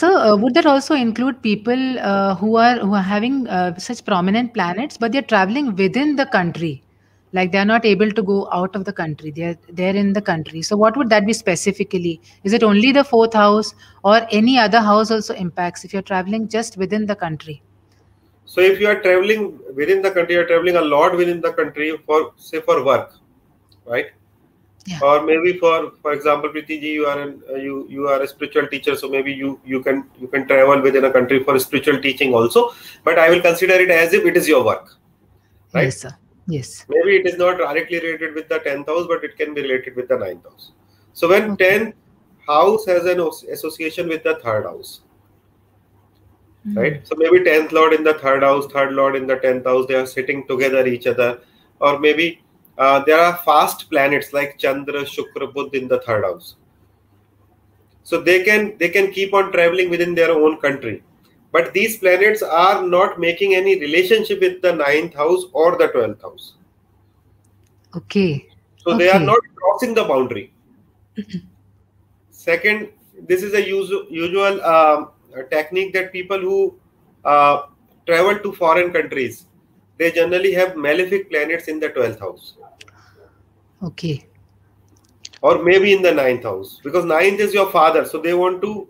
sir, uh, would that also include people uh, who are who are having uh, such prominent planets, but they're traveling within the country, like they're not able to go out of the country. They're they're in the country. So, what would that be specifically? Is it only the fourth house, or any other house also impacts if you're traveling just within the country? So, if you are traveling within the country, you're traveling a lot within the country for say for work, right? Yeah. or maybe for for example Priti ji, you are an, uh, you you are a spiritual teacher so maybe you you can you can travel within a country for spiritual teaching also. But i will consider it as if it is your work right? Yes sir. Yes. Maybe it is not directly related with the 10th house but it can be related with the 9th house so when okay. 10th house has an association with the third house mm. right? So maybe 10th lord in the third house third lord in the 10th house they are sitting together each other. Or maybe uh, there are fast planets like Chandra, Shukra, Buddha in the third house. So they can they can keep on traveling within their own country, but these planets are not making any relationship with the ninth house or the twelfth house. Okay. So okay. they are not crossing the boundary. Second, this is a usual, usual um, technique that people who uh, travel to foreign countries they generally have malefic planets in the 12th house Okay. Or maybe in the ninth house, because ninth is your father, so they want to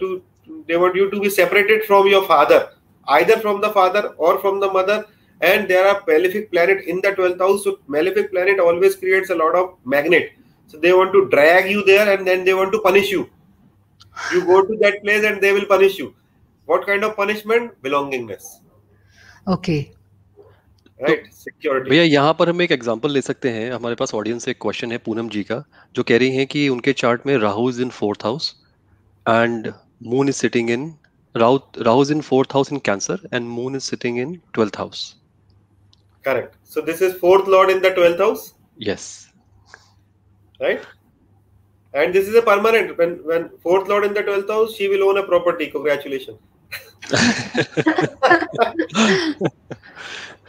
to they want you to be separated from your father, either from the father or from the mother. And there are malefic planet in the 12th house. So malefic planet always creates a lot of magnet. So they want to drag you there and then they want to punish you. You go to that place and they will punish you. What kind of punishment? Belongingness. Okay. तो भैया यहाँ पर हम एक example ले सकते हैं। हमारे पास ऑडियंस से एक क्वेश्चन है पूनम जी का जो कह रही हैं कि उनके चार्ट में Rahu is in fourth house and moon is sitting in Rahu Rahu is in fourth house in cancer and moon is sitting in twelfth house correct so this is fourth lord in the twelfth house yes right and this is a permanent. When when fourth lord in the 12th house she will own a property. Congratulations.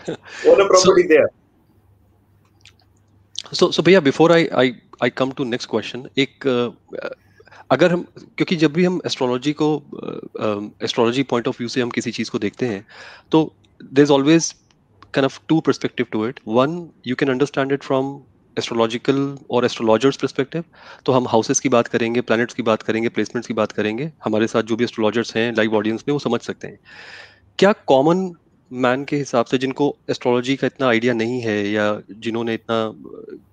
own a property so, there. So so भैया before I I I come to next question एक uh, अगर हम क्योंकि जब भी हम astrology को astrology point of view से हम किसी चीज़ को देखते हैं तो there is always kind of two perspective to it. One you can understand it from astrological और एस्ट्रोलॉजर्स परस्पेक्टिव तो हम हाउसेस की बात करेंगे प्लैनेट्स की बात करेंगे प्लेसमेंट्स की बात करेंगे हमारे साथ जो भी एस्ट्रोलॉजर्स हैं लाइव ऑडियंस में वो समझ सकते हैं। क्या कॉमन मैन के हिसाब से जिनको एस्ट्रोलॉजी का इतना आइडिया नहीं है या जिन्होंने इतना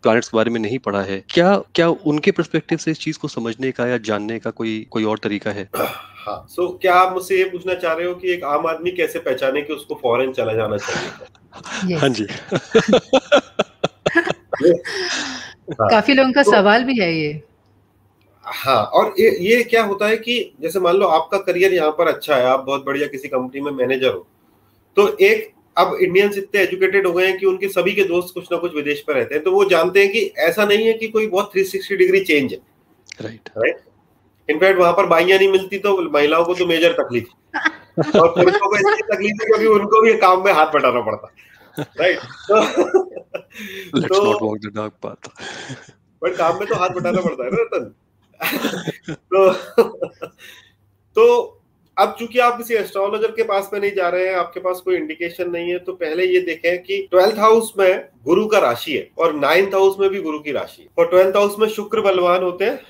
प्लैनेट्स के बारे में नहीं पढ़ा है क्या क्या उनके परस्पेक्टिव से इस चीज़ को समझने का या जानने का कोई कोई और तरीका है? हाँ सो so, क्या आप मुझसे ये पूछना चाह रहे हो कि एक आम आदमी कैसे पहचाने कि उसको फॉरेन चला जाना चाहिए? हाँ जी। हाँ, काफ़ी लोगों का तो, सवाल भी है ये। हाँ और ये ये क्या होता है कि जैसे मान लो आपका करियर यहाँ पर अच्छा है आप बहुत बढ़िया किसी कंपनी में मैनेजर हो। तो एक अब इंडियंस इतने एजुकेटेड हो गए हैं कि उनके सभी के दोस्त कुछ ना कुछ विदेश पर रहते हैं तो वो जानते हैं कि ऐसा नहीं है कि कोई बहुत 360 डिग्री चेंज है। राइट राइट इनफैक्ट वहाँ पर बाइया नहीं मिलती तो महिलाओं को तो मेजर तकलीफ़। और पुरुषों को इसकी तकलीफ़ है क्योंकि उनको भी काम में हाथ बटाना पड़ता। राइट तो not walk the dark path but काम में तो हाथ बटाना पड़ता है ना रतन। तो तो अब चूँकि आप किसी एस्ट्रोलॉजर के पास में नहीं जा रहे हैं, आपके पास कोई इंडिकेशन नहीं है तो पहले ये देखें कि ट्वेल्थ हाउस में गुरु का राशि है और नाइन्थ हाउस में भी गुरु की राशि है। और ट्वेल्थ हाउस में शुक्र बलवान होते हैं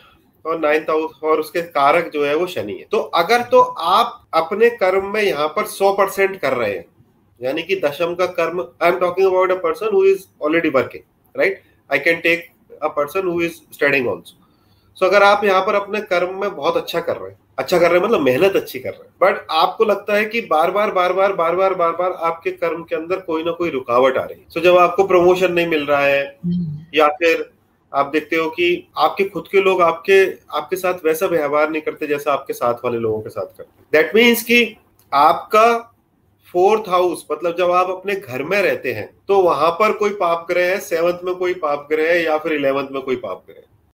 और नाइन्थ हाउस और उसके कारक जो है वो शनि है। तो अगर तो आप अपने कर्म में यहाँ पर सौ परसेंट कर रहे हैं, यानी कि दशम का कर्म I am talking about a person who is already working right I can take a person who is studying also so अगर आप यहाँ पर अपने कर्म में बहुत अच्छा कर रहे हैं अच्छा कर रहे हैं मतलब मेहनत अच्छी कर रहे हैं बट आपको लगता है कि बार बार बार बार बार बार बार बार आपके कर्म के अंदर कोई ना कोई रुकावट आ रही है। सो जब आपको प्रमोशन नहीं मिल रहा है या फिर आप देखते हो कि आपके खुद के लोग आपके आपके साथ वैसा व्यवहार नहीं करते जैसा आपके साथ वाले लोगों के साथ करते दैट मीन्स कि आपका फोर्थ हाउस मतलब जब आप अपने घर में रहते हैं तो वहाँ पर कोई पाप ग्रह है सेवंथ में कोई पाप ग्रह है या फिर इलेवंथ में कोई पाप ग्रह है।